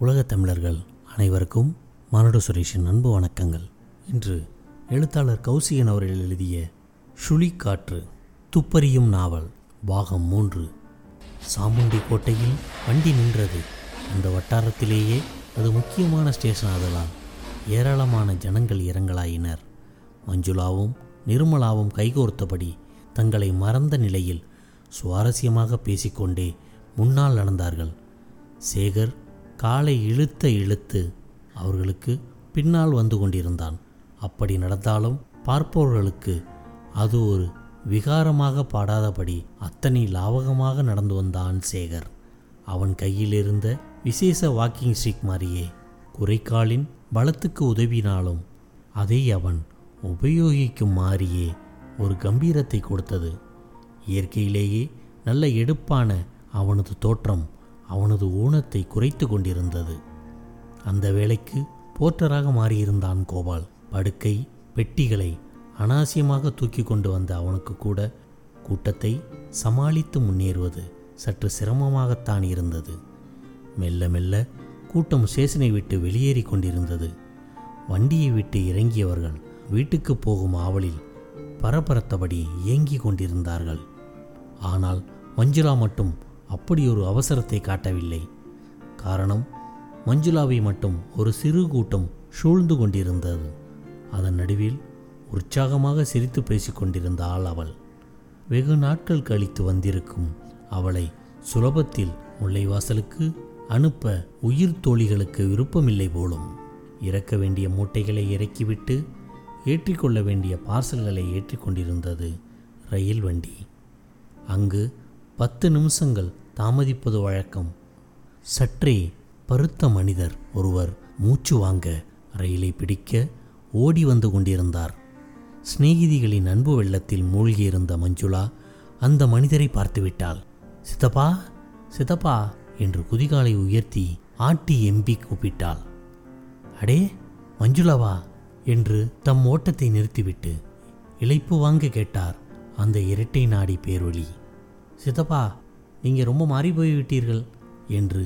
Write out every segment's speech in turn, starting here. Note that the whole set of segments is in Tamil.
உலகத் தமிழர்கள் அனைவருக்கும் மானுட சுரேஷின் அன்பு வணக்கங்கள். இன்று எழுத்தாளர் கௌசிகன் அவர்கள் எழுதிய சுழிக்காற்று துப்பறியும் நாவல் பாகம் மூன்று. சாமுண்டி கோட்டையில் வண்டி நின்றது. அந்த வட்டாரத்திலேயே அது முக்கியமான ஸ்டேஷன் ஆதலால் ஏராளமான ஜனங்கள் இறங்கலாயினர். மஞ்சுளாவும் நிர்மலாவும் கைகோர்த்தபடி தங்களை மறந்த நிலையில் சுவாரஸ்யமாக பேசிக்கொண்டே முன்னால் நடந்தார்கள். சேகர் காலை இழுத்த இழுத்து அவர்களுக்கு பின்னால் வந்து கொண்டிருந்தான். அப்படி நடந்தாலும் பார்ப்பவர்களுக்கு அது ஒரு விகாரமாக பாடாதபடி அத்தனை லாவகமாக நடந்து வந்தான் சேகர். அவன் கையிலிருந்த விசேஷ வாக்கிங் ஸ்டிக் மாதிரியே குறைக்காலின் பலத்துக்கு உதவினாலும் அதை அவன் உபயோகிக்கும் மாறியே ஒரு கம்பீரத்தை கொடுத்தது. இயற்கையிலேயே நல்ல எடுப்பான அவனது தோற்றம் அவனது ஊனத்தை குறைத்து கொண்டிருந்தது. அந்த வேளைக்கு போர்ட்டராக மாறியிருந்தான் கோபால். படுக்கை பெட்டிகளை அனாவசியமாக தூக்கி கொண்டு வந்த அவனுக்கு கூட கூட்டத்தை சமாளித்து முன்னேறுவது சற்று சிரமமாகத்தான் இருந்தது. மெல்ல மெல்ல கூட்டம் ஸ்டேஷனை விட்டு வெளியேறி கொண்டிருந்தது. வண்டியை விட்டு இறங்கியவர்கள் வீட்டுக்கு போகும் ஆவலில் பரபரத்தபடி ஏங்கிக் கொண்டிருந்தார்கள். ஆனால் மஞ்சுளா மட்டும் அப்படி ஒரு அவசரத்தை காட்டவில்லை. காரணம் மஞ்சுளாவை மட்டும் ஒரு சிறு கூட்டம் சூழ்ந்து கொண்டிருந்தது. அதன் நடுவில் உற்சாகமாக சிரித்து பேசிக்கொண்டிருந்த ஆள் அவள். வெகு நாட்கள் கழித்து வந்திருக்கும் அவளை சுலபத்தில் முல்லைவாசலுக்கு அனுப்ப உயிர் தோழிகளுக்கு விருப்பமில்லை போலும். இறக்க வேண்டிய மூட்டைகளை இறக்கிவிட்டு ஏற்றிக்கொள்ள வேண்டிய பார்சல்களை ஏற்றிக்கொண்டிருந்தது ரயில் வண்டி. அங்கு பத்து நிமிஷங்கள் தாமதிப்பது வழக்கம். சற்றே பருத்த மனிதர் ஒருவர் மூச்சு வாங்க ரயிலை பிடிக்க ஓடி வந்து கொண்டிருந்தார். சிநேகிதிகளின் அன்பு வெள்ளத்தில் மூழ்கியிருந்த மஞ்சுளா அந்த மனிதரை பார்த்துவிட்டாள் சித்தப்பா சித்தப்பா என்று குதிகாலை உயர்த்தி ஆட்டி எம்பி கூப்பிட்டாள். அடே மஞ்சுளாவா? என்று தம் ஓட்டத்தை நிறுத்திவிட்டு இழைப்பு வாங்க கேட்டார் அந்த இரட்டை நாடி பேரொழி சித்தப்பா நீங்கள் ரொம்ப மாறி போய்விட்டீர்கள் என்று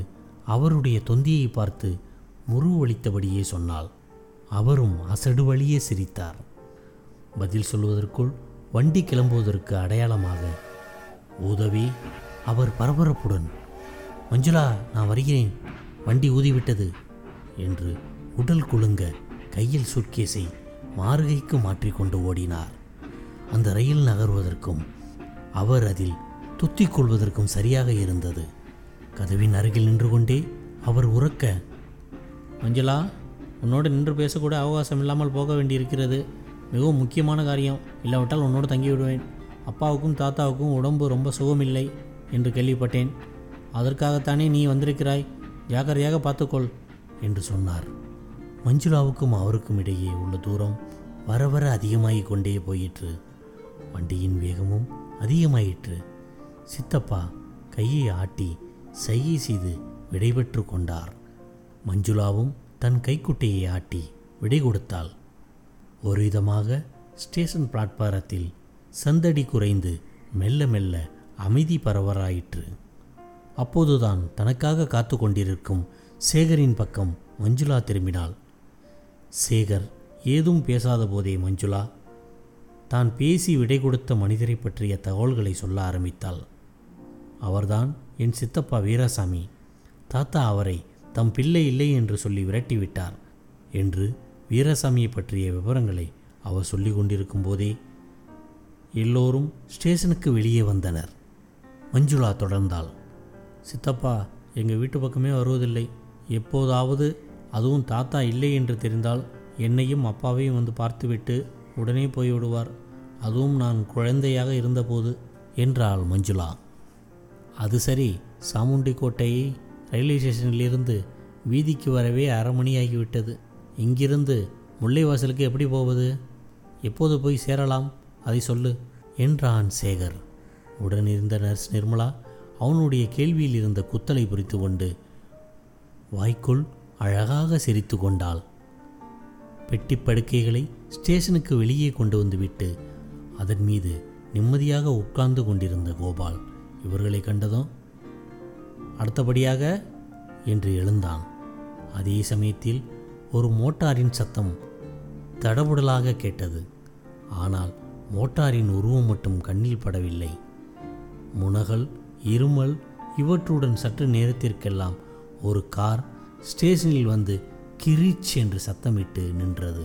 அவருடைய தொந்தியை பார்த்து முருவளித்தபடியே சொன்னாள். அவரும் அசடு வழியே சிரித்தார். பதில் சொல்வதற்குள் வண்டி கிளம்புவதற்கு அடையாளமாக உதவி. அவர் பரபரப்புடன் மஞ்சுளா நான் வருகிறேன். வண்டி ஊதிவிட்டது என்று உடல் குலுங்க கையில் சுட்கேஸை மாறுகைக்கு மாற்றிக்கொண்டு ஓடினார். அந்த ரயில் நகர்வதற்கும் அவர் அதில் துத்திக் கொள்வதற்கும் சரியாக இருந்தது. கதவின் அருகில் நின்று கொண்டே அவர் உறக்க மஞ்சளா உன்னோடு நின்று பேசக்கூட அவகாசம் இல்லாமல் போக வேண்டியிருக்கிறது. மிகவும் முக்கியமான காரியம். இல்லாவிட்டால் உன்னோடு தங்கிவிடுவேன். அப்பாவுக்கும் தாத்தாவுக்கும் உடம்பு ரொம்ப சுகமில்லை என்று கேள்விப்பட்டேன். அதற்காகத்தானே நீ வந்திருக்கிறாய்? ஜாக்கிரதையாக பார்த்துக்கொள் என்று சொன்னார். மஞ்சுளாவுக்கும் அவருக்கும் இடையே உள்ள தூரம் வர வர அதிகமாகிக் கொண்டே போயிற்று. வண்டியின் வேகமும் அதிகமாயிற்று. சித்தப்பா கையை ஆட்டி சைகை செய்து விடைபெற்று கொண்டார். மஞ்சுளாவும் தன் கைக்குட்டையை ஆட்டி விடை கொடுத்தாள். ஒரு விதமாக ஸ்டேஷன் பிளாட்பாரத்தில் சந்தடி குறைந்து மெல்ல மெல்ல அமைதி பரவராயிற்று அப்போதுதான் தனக்காக காத்து கொண்டிருக்கும் சேகரின் பக்கம் மஞ்சுளா திரும்பினாள். சேகர் ஏதும் பேசாத போதே மஞ்சுளா தான் பேசி விடை கொடுத்த மனிதரை பற்றிய தகவல்களை சொல்ல ஆரம்பித்தாள். அவர்தான் என் சித்தப்பா வீராசாமி. தாத்தா அவரை தம் பிள்ளை இல்லை என்று சொல்லி விரட்டிவிட்டார் என்று வீராசாமியை பற்றிய விவரங்களை அவர் சொல்லிக் கொண்டிருக்கும் போதே எல்லோரும் ஸ்டேஷனுக்கு வெளியே வந்தனர். மஞ்சுளா தொடர்ந்தாள். சித்தப்பா எங்கள் வீட்டு பக்கமே வருவதில்லை. எப்போதாவது அதுவும் தாத்தா இல்லை என்று தெரிந்தால் என்னையும் அப்பாவையும் வந்து பார்த்துவிட்டு உடனே போய்விடுவார். அதுவும் நான் குழந்தையாக இருந்தபோது என்றாள் மஞ்சுளா. அது சரி சாமுண்டி கோட்டையை ரயில்வே ஸ்டேஷனிலிருந்து வீதிக்கு வரவே அரை மணி ஆகிவிட்டது இங்கிருந்து முல்லைவாசலுக்கு எப்படி போவது? எப்போது போய் சேரலாம்? அதை சொல்லு என்றான் சேகர். உடனிருந்த நர்ஸ் நிர்மலா அவனுடைய கேள்வியில் இருந்த குத்தலை புரித்து கொண்டு வாய்க்குள் அழகாக சிரித்து கொண்டாள். பெட்டி படுக்கைகளை ஸ்டேஷனுக்கு வெளியே கொண்டு வந்துவிட்டு அதன் மீது நிம்மதியாக உட்கார்ந்து கொண்டிருந்த கோபால் இவர்களை கண்டதும் அடுத்தபடியாக என்று எழுந்தான். அதே சமயத்தில் ஒரு மோட்டாரின் சத்தம் தடபுடலாக கேட்டது. ஆனால் மோட்டாரின் உருவம் மட்டும் கண்ணில் படவில்லை. முனகல் இருமல் இவற்றுடன் சற்று நேரத்திற்கெல்லாம் ஒரு கார் ஸ்டேஷனில் வந்து கிரீச் என்று சத்தமிட்டு நின்றது.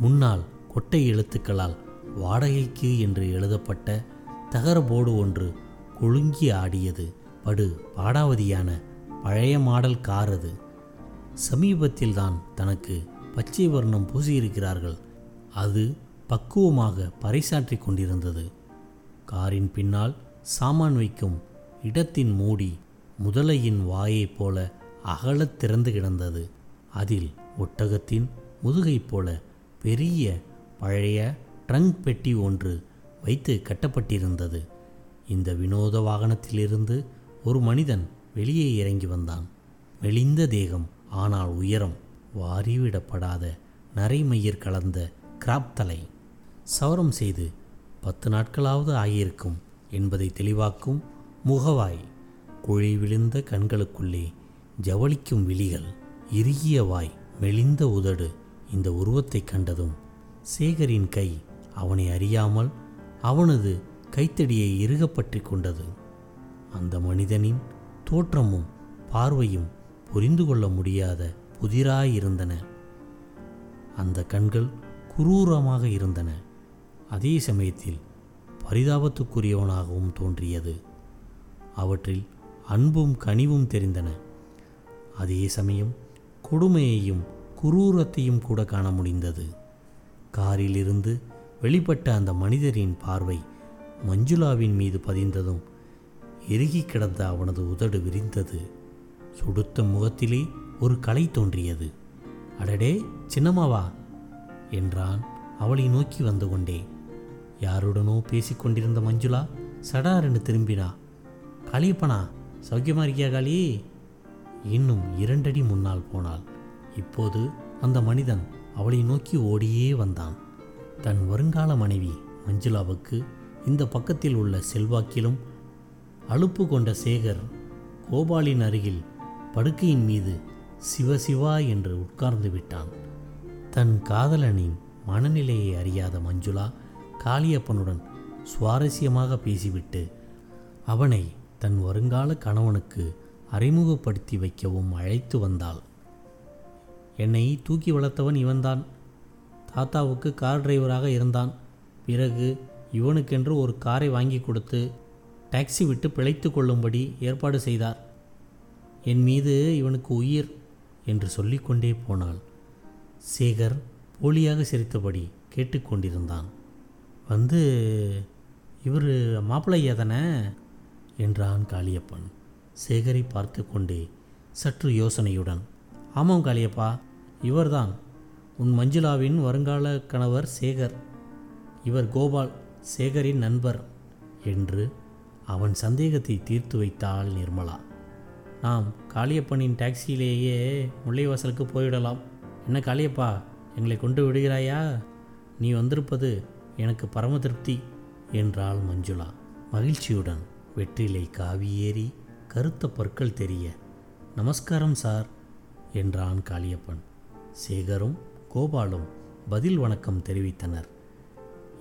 முன்னால் கொட்டை எழுத்துக்களால் வாடகைக்கு என்று எழுதப்பட்ட தகர போர்டு ஒன்று ஒழுங்கி ஆடியது. படு பாடாவதியான பழைய மாடல் கார் அது. சமீபத்தில்தான் தனக்கு பச்சை வர்ணம் பூசியிருக்கிறார்கள். அது பக்குவமாக பறைசாற்றி கொண்டிருந்தது. காரின் பின்னால் சாமான் வைக்கும் இடத்தின் மூடி முதலையின் வாயைப் போல அகலத் திறந்து கிடந்தது. அதில் ஒட்டகத்தின் முதுகைப் போல பெரிய பழைய ட்ரங்க் பெட்டி ஒன்று வைத்து கட்டப்பட்டிருந்தது. இந்த வினோத வாகனத்திலிருந்து ஒரு மனிதன் வெளியே இறங்கி வந்தான். மெலிந்த தேகம் ஆனால் உயரம் வாரிவிடப்படாத நரைமயிர் கலந்த கிராப் தலை. சவரம் செய்து பத்து நாட்களாவது ஆகியிருக்கும் என்பதை தெளிவாக்கும் முகவாய். குழி விழுந்த கண்களுக்குள்ளே ஜவளிக்கும் விழிகள் இறுகிய வாய் மெலிந்த உதடு இந்த உருவத்தை கண்டதும் சேகரின் கை அவனை அறியாமல் அவனது கைத்தடியை இறுகப்பற்றி கொண்டது. அந்த மனிதனின் தோற்றமும் பார்வையும் புரிந்து கொள்ள முடியாத புதிராயிருந்தன. அந்த கண்கள் குரூரமாக இருந்தன. அதே சமயத்தில் பரிதாபத்துக்குரியவனாகவும் தோன்றியது. அவற்றில் அன்பும் கனிவும் தெரிந்தன. அதே சமயம் கொடுமையையும் குரூரத்தையும் கூட காண முடிந்தது. காரிலிருந்து வெளிப்பட்ட அந்த மனிதரின் பார்வை மஞ்சுளாவின் மீது பதிந்ததும் எருகி கிடந்த அவனது உதடு விரிந்தது. சுடுத்த முகத்திலே ஒரு கலை தோன்றியது. அடடே சின்னம்மாவா? என்றான். அவளை நோக்கி வந்து கொண்டே. யாருடனோ பேசிக்கொண்டிருந்த மஞ்சுளா சடாரென்று திரும்பினா. காளியப்பனா சௌக்கியமா இருக்கியா காளி? இன்னும் இரண்டடி முன்னால் போனாள். இப்போது அந்த மனிதன் அவளை நோக்கி ஓடியே வந்தான். தன் வருங்கால மனைவி மஞ்சுளாவுக்கு இந்த பக்கத்தில் உள்ள செல்வாக்கிலும் அலுப்பு கொண்ட சேகர் கோபாலின் அருகில் படுக்கையின் மீது சிவசிவா என்று உட்கார்ந்து விட்டான். தன் காதலனின் மனநிலையை அறியாத மஞ்சுளா காளியப்பனுடன் சுவாரஸ்யமாக பேசிவிட்டு அவனை தன் வருங்கால கணவனுக்கு அறிமுகப்படுத்தி வைக்கவும் அழைத்து வந்தாள். என்னை தூக்கி வளர்த்தவன் இவன்தான். தாத்தாவுக்கு கார் டிரைவராக இருந்தான். பிறகு இவனுக்கென்று ஒரு காரை வாங்கி கொடுத்து டாக்ஸி விட்டு பிழைத்து கொள்ளும்படி ஏற்பாடு செய்தார். என் மீது இவனுக்கு உயிர் என்று சொல்லிக்கொண்டே போனாள். சேகர் போலியாக சிரித்தபடி கேட்டுக்கொண்டிருந்தான் வந்து இவர் மாப்பிள்ளையா தானே? என்றான் காளியப்பன். சேகரை பார்த்து கொண்டே சற்று யோசனையுடன் ஆமாம் காளியப்பா இவர்தான். உன் மஞ்சுளாவின் வருங்கால கணவர் சேகர். இவர் கோபால். சேகரின் நண்பர் என்று அவன் சந்தேகத்தை தீர்த்து வைத்தாள் நிர்மலா. நாம் காளியப்பனின் டாக்ஸியிலேயே முல்லைவாசலுக்கு போயிடலாம். என்ன காளியப்பா எங்களை கொண்டு விடுகிறாயா? நீ வந்திருப்பது எனக்கு பரம திருப்தி என்றாள் மஞ்சுளா. மகிழ்ச்சியுடன் வெற்றிலை காவியேறி கருத்த பற்கள் தெரிய நமஸ்காரம் சார் என்றான் காளியப்பன். சேகரும் கோபாலும் பதில் வணக்கம் தெரிவித்தனர்.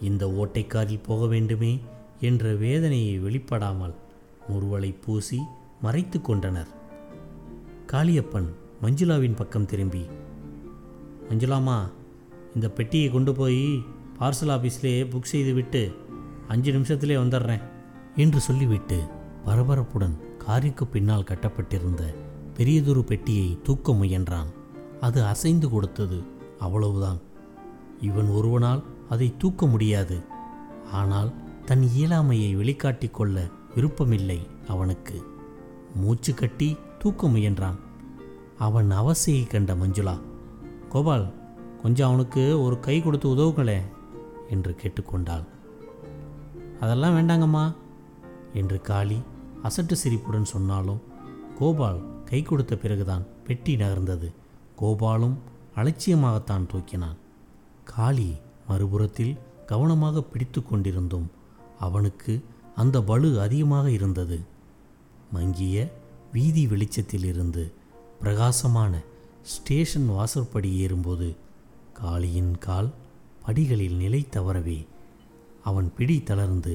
இந்த ஓட்டைக்காரில் போக வேண்டுமே என்ற வேதனையை வெளிப்படாமல் முறுவலை பூசி மறைத்து கொண்டனர். காளியப்பன் மஞ்சுளாவின் பக்கம் திரும்பி மஞ்சுளாமா இந்த பெட்டியை கொண்டு போய் பார்சல் ஆஃபீஸ்லேயே புக் செய்துவிட்டு அஞ்சு நிமிஷத்திலே வந்துடுறேன் என்று சொல்லிவிட்டு பரபரப்புடன் காருக்கு பின்னால் கட்டப்பட்டிருந்த பெரியதொரு பெட்டியை தூக்க முயன்றான். அது அசைந்து கொடுத்தது அவ்வளவுதான். இவன் ஒருவனால் அதை தூக்க முடியாது. ஆனால் தன் இயலாமையை வெளிக்காட்டிக் கொள்ள விருப்பமில்லை அவனுக்கு. மூச்சு கட்டி தூக்க முயன்றான். அவன் அவசையை கண்ட மஞ்சுளா கோபால் கொஞ்சம் அவனுக்கு ஒரு கை கொடுத்து உதவுங்களே என்று கேட்டுக்கொண்டாள். அதெல்லாம் வேண்டாங்கம்மா என்று காளி அசட்டு சிரிப்புடன் சொன்னாலும் கோபால் கை கொடுத்த பிறகுதான் பெட்டி நகர்ந்தது. கோபாலும் அலட்சியமாகத்தான் தூக்கினான். காளி மறுபுறத்தில் கவனமாக பிடித்து கொண்டிருந்தோம். அவனுக்கு அந்த வலு அதிகமாக இருந்தது. மங்கிய வீதி வெளிச்சத்திலிருந்து பிரகாசமான ஸ்டேஷன் வாசற்படி ஏறும்போது காளியின் கால் படிகளில் நிலை தவறவே அவன் பிடி தளர்ந்து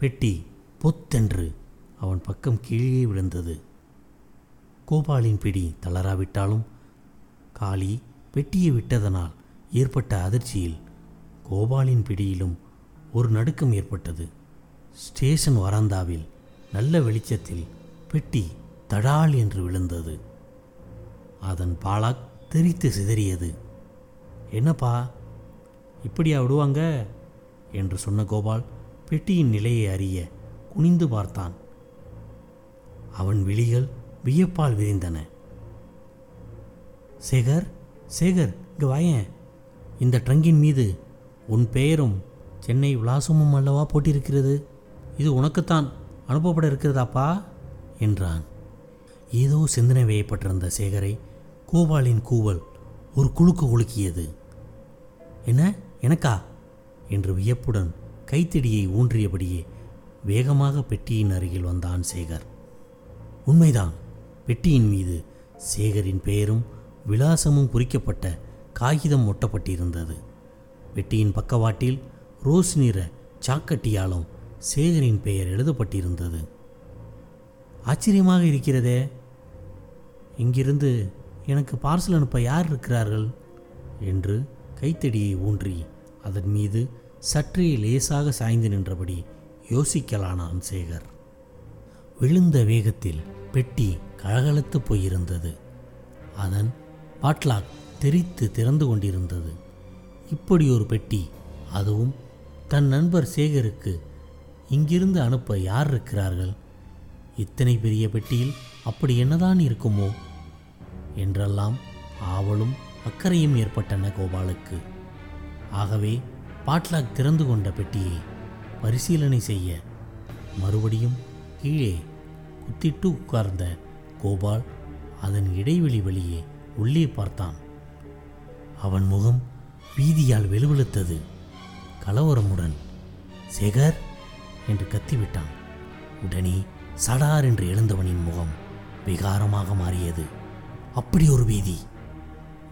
பெட்டி பொத்தென்று. அவன் பக்கம் கீழே விழுந்தது. கோபாலின் பிடி தளராவிட்டாலும் காளி பெட்டியை விட்டதனால் ஏற்பட்ட அதிர்ச்சியில் கோபாலின் பிடியிலும் ஒரு நடுக்கம் ஏற்பட்டது. ஸ்டேஷன் வராந்தாவில் நல்ல வெளிச்சத்தில் பெட்டி தடால் என்று விழுந்தது. அதன் பாலாக் தெரித்து சிதறியது. என்னப்பா இப்படியா விடுவாங்க? என்று சொன்ன கோபால் பெட்டியின் நிலையை அறிய குனிந்து பார்த்தான். அவன் விழிகள் வியப்பால் விரிந்தன. சேகர் சேகர் இங்கே வாயேன். இந்த ட்ரங்கின் மீது உன் பெயரும் சென்னை விலாசமும் அல்லவா போட்டிருக்கிறது? இது உனக்குத்தான். அனுப்பப்பட இருக்கிறதாப்பா? என்றான். ஏதோ சிந்தனை வேயப்பட்டிருந்த சேகரை கோபாலின் கூவல் ஒரு குலுக்கு ஒழுக்கியது என்ன? எனக்கா? என்று வியப்புடன் கைத்தடியை ஊன்றியபடியே வேகமாக பெட்டியின் அருகில் வந்தான் சேகர். உண்மைதான். பெட்டியின் மீது சேகரின் பெயரும் விலாசமும் குறிக்கப்பட்ட காகிதம் ஒட்டப்பட்டிருந்தது. பெட்டியின் பக்கவாட்டில் ரோஸ் நிற சாக்கட்டியாலும் சேகரின் பெயர் எழுதப்பட்டிருந்தது. ஆச்சரியமாக இருக்கிறதே. இங்கிருந்து எனக்கு பார்சல் அனுப்ப யார் இருக்கிறார்கள்? என்று கைத்தடியை ஊன்றி அதன் மீது சற்றே லேசாக சாய்ந்து நின்றபடி யோசிக்கலானான் சேகர். விழுந்த வேகத்தில் பெட்டி கழகலத்து போயிருந்தது. அதன் பாட்லாக் தெரித்து திறந்து கொண்டிருந்தது. இப்படி ஒரு பெட்டி. அதுவும் தன் நண்பர் சேகருக்கு. இங்கிருந்து அனுப்ப யார் இருக்கிறார்கள்? இத்தனை பெரிய பெட்டியில் அப்படி என்னதான் இருக்குமோ? என்றெல்லாம் ஆவலும் அக்கறையும் ஏற்பட்டன கோபாலுக்கு. ஆகவே பாட்லாக் திறந்து கொண்ட பெட்டியை பரிசீலனை செய்ய மறுபடியும் கீழே குத்திட்டு உட்கார்ந்த கோபால் அதன் இடைவெளி வழியே உள்ளே பார்த்தான். அவன் முகம் பீதியால் வெளுவெளுத்தது. கலவரமுடன் சேகர் என்று கத்திவிட்டான். உடனே சடார் என்று எழுந்தவனின் முகம் விகாரமாக மாறியது. அப்படி ஒரு பீதி.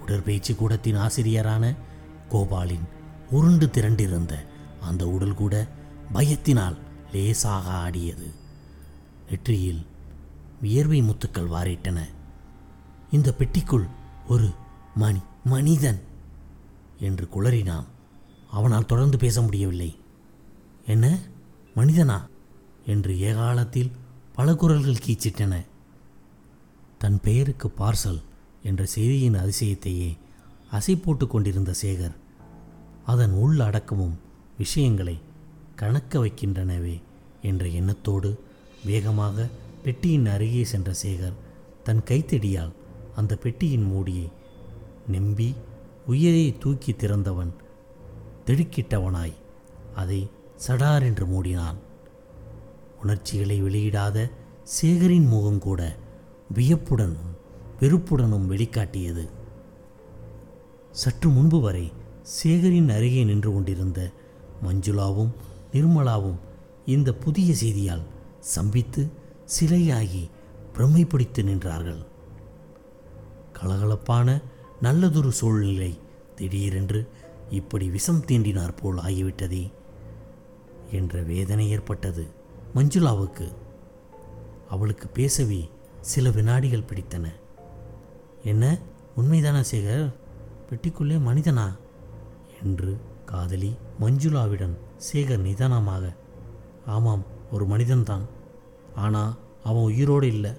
உடற்பயிற்சி கூடத்தின் ஆசிரியரான கோபாலின் உருண்டு திரண்டிருந்த அந்த உடல் கூட பயத்தினால் லேசாக ஆடியது. நெற்றியில் வியர்வை முத்துக்கள் வாரிட்டன. இந்த பெட்டிக்குள் ஒரு மணி மனிதன் என்று குளறினான். அவனால் தொடர்ந்து பேச முடியவில்லை. என்ன? மனிதனா? என்று ஏகாலத்தில் பல குரல்கள் கீச்சிட்டன. தன் பெயருக்கு பார்சல் என்ற செய்தியின் அதிசயத்தையே அசை போட்டு கொண்டிருந்த சேகர் அதன் உள் அடக்கமும் விஷயங்களை கணக்க வைக்கின்றனவே என்ற எண்ணத்தோடு வேகமாக பெட்டியின் அருகே சென்ற சேகர் தன் கைத்தடியால் அந்த பெட்டியின் மூடியை நெம்பி உயிரை தூக்கி திறந்தவன் திடுக்கிட்டவனாய் அதை சடார் என்று மூடினான். உணர்ச்சிகளை வெளியிடாத சேகரின் முகம் கூட வியப்புடனும் வெறுப்புடனும் வெளிக்காட்டியது. சற்று முன்பு வரை சேகரின் அருகே நின்று கொண்டிருந்த மஞ்சுளாவும் நிர்மலாவும் இந்த புதிய செய்தியால் சம்பித்து சிலையாகி பிரமை பிடித்து நின்றார்கள். கலகலப்பான நல்லதொரு சூழ்நிலை. திடீரென்று இப்படி விஷம் தீண்டினார் போல் ஆகிவிட்டதே என்ற வேதனை ஏற்பட்டது. மஞ்சுளாவுக்கு அவளுக்கு பேசவே சில வினாடிகள் பிடித்தன. என்ன? உண்மைதானா சேகர்? பெட்டிக்குள்ளே மனிதனா? என்று காதலி மஞ்சுளாவிடம் சேகர் நிதானமாக ஆமாம் ஒரு மனிதன்தான். ஆனால் அவன் உயிரோடு இல்லை.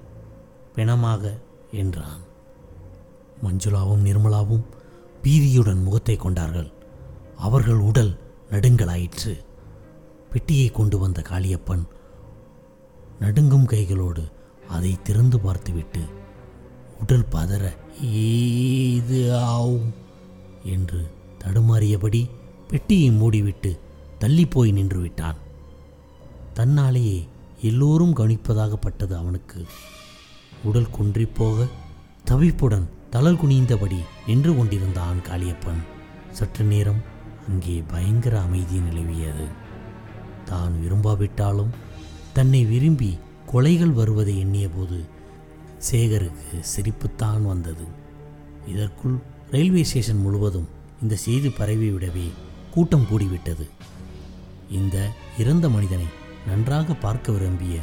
பிணமாக என்றான். மஞ்சுளாவும் நிர்மலாவும் பீதியுடன் முகத்தை கொண்டார்கள். அவர்கள் உடல் நடுங்கலாயிற்று. பெட்டியை கொண்டு வந்த காளியப்பன் நடுங்கும் கைகளோடு அதை திறந்து பார்த்துவிட்டு உடல் பதற இது ஆவும் என்று தடுமாறியபடி பெட்டியை மூடிவிட்டு தள்ளிப்போய் நின்று விட்டான் தன்னாலேயே எல்லோரும் கவனிப்பதாகப்பட்டது அவனுக்கு. உடல் குன்றிப்போக தவிப்புடன் தளல் குனிந்தபடி நின்று கொண்டிருந்தான் காளியப்பன். சற்று நேரம் அங்கே பயங்கர அமைதி நிலவியது. தான் விரும்பாவிட்டாலும் தன்னை விரும்பி கொலைகள் வருவதை எண்ணியபோது சேகருக்கு சிரிப்புத்தான் வந்தது. இதற்குள் ரயில்வே ஸ்டேஷன் முழுவதும் இந்த செய்தி பரவிவிடவே கூட்டம் கூடிவிட்டது. இந்த இறந்த மனிதனை நன்றாக பார்க்க விரும்பிய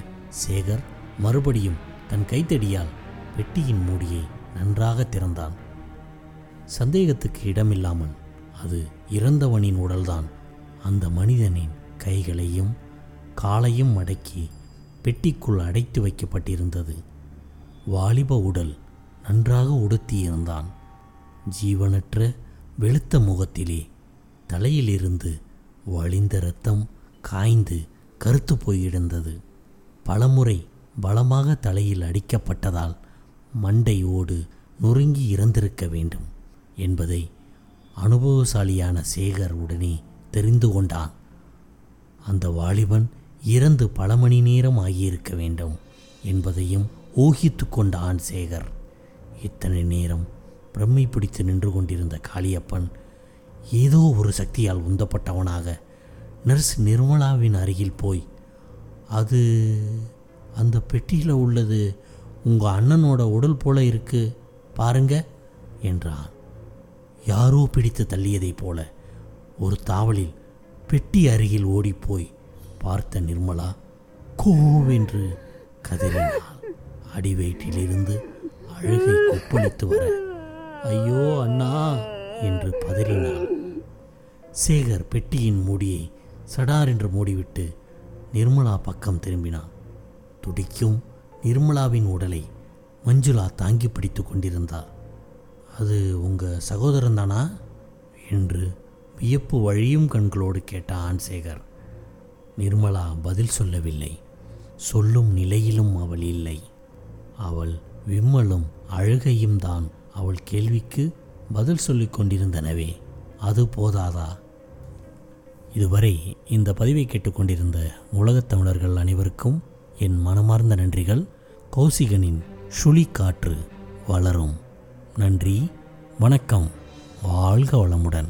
சேகர் மறுபடியும் தன் கைத்தடியால் பெட்டியின் மூடியை நன்றாக திறந்தான். சந்தேகத்துக்கு இடமில்லாமல் அது இறந்தவனின் உடல்தான். அந்த மனிதனின் கைகளையும் காலையும் மடக்கி பெட்டிக்குள் அடைத்து வைக்கப்பட்டிருந்தது. வாலிப உடல் நன்றாக உடுத்தியிருந்தான். ஜீவனற்ற வெளுத்த முகத்திலே தலையிலிருந்து வழிந்த இரத்தம் காய்ந்து கருத்து போயிருந்தது. பலமுறை பலமாக தலையில் அடிக்கப்பட்டதால் மண்டை ஓடு நொறுங்கி இறந்திருக்க வேண்டும் என்பதை அனுபவசாலியான சேகர் உடனே தெரிந்து கொண்டான். அந்த வாலிபன் இறந்து பல மணி நேரம் ஆகியிருக்க வேண்டும் என்பதையும் ஊகித்து கொண்டான் சேகர். இத்தனை நேரம் பிரம்மை பிடித்து நின்று கொண்டிருந்த காளியப்பன் ஏதோ ஒரு சக்தியால் உந்தப்பட்டவனாக நர்ஸ் நிர்மலாவின் அருகில் போய் அது அந்த பெட்டியில் உள்ளது உங்கள் அண்ணனோட உடல் போல இருக்கு பாருங்க என்றான். யாரோ பிடித்து தள்ளியதைப் போல ஒரு தாவலில் பெட்டி அருகில் ஓடிப்போய் பார்த்த நிர்மலா கோவென்று கதறினாள். அடிவயிற்றிலிருந்து அழுகை கொப்பளித்து வர ஐயோ அண்ணா என்று பதறினாள். சேகர் பெட்டியின் மூடியை சடார் என்று மூடிவிட்டு நிர்மலா பக்கம் திரும்பினான். துடிக்கும் நிர்மலாவின் உடலை மஞ்சுளா தாங்கி பிடித்து கொண்டிருந்தார் அது உங்கள் சகோதரன் தானா? என்று வியப்பு வழியும் கண்களோடு கேட்டான் சேகர் நிர்மலா பதில் சொல்லவில்லை. சொல்லும் நிலையிலும் அவள் இல்லை. அவள் விம்மலும் அழுகையும் தான் அவள் கேள்விக்கு பதில் சொல்லிக் கொண்டிருந்தனவே. அது போதாதா? இதுவரை இந்த பதிவை கேட்டுக்கொண்டிருந்த உலகத் தமிழர்கள் அனைவருக்கும் என் மனமார்ந்த நன்றிகள். கௌசிகனின் சுழிக்காற்று வளரும். நன்றி வணக்கம் வாழ்க வளமுடன்.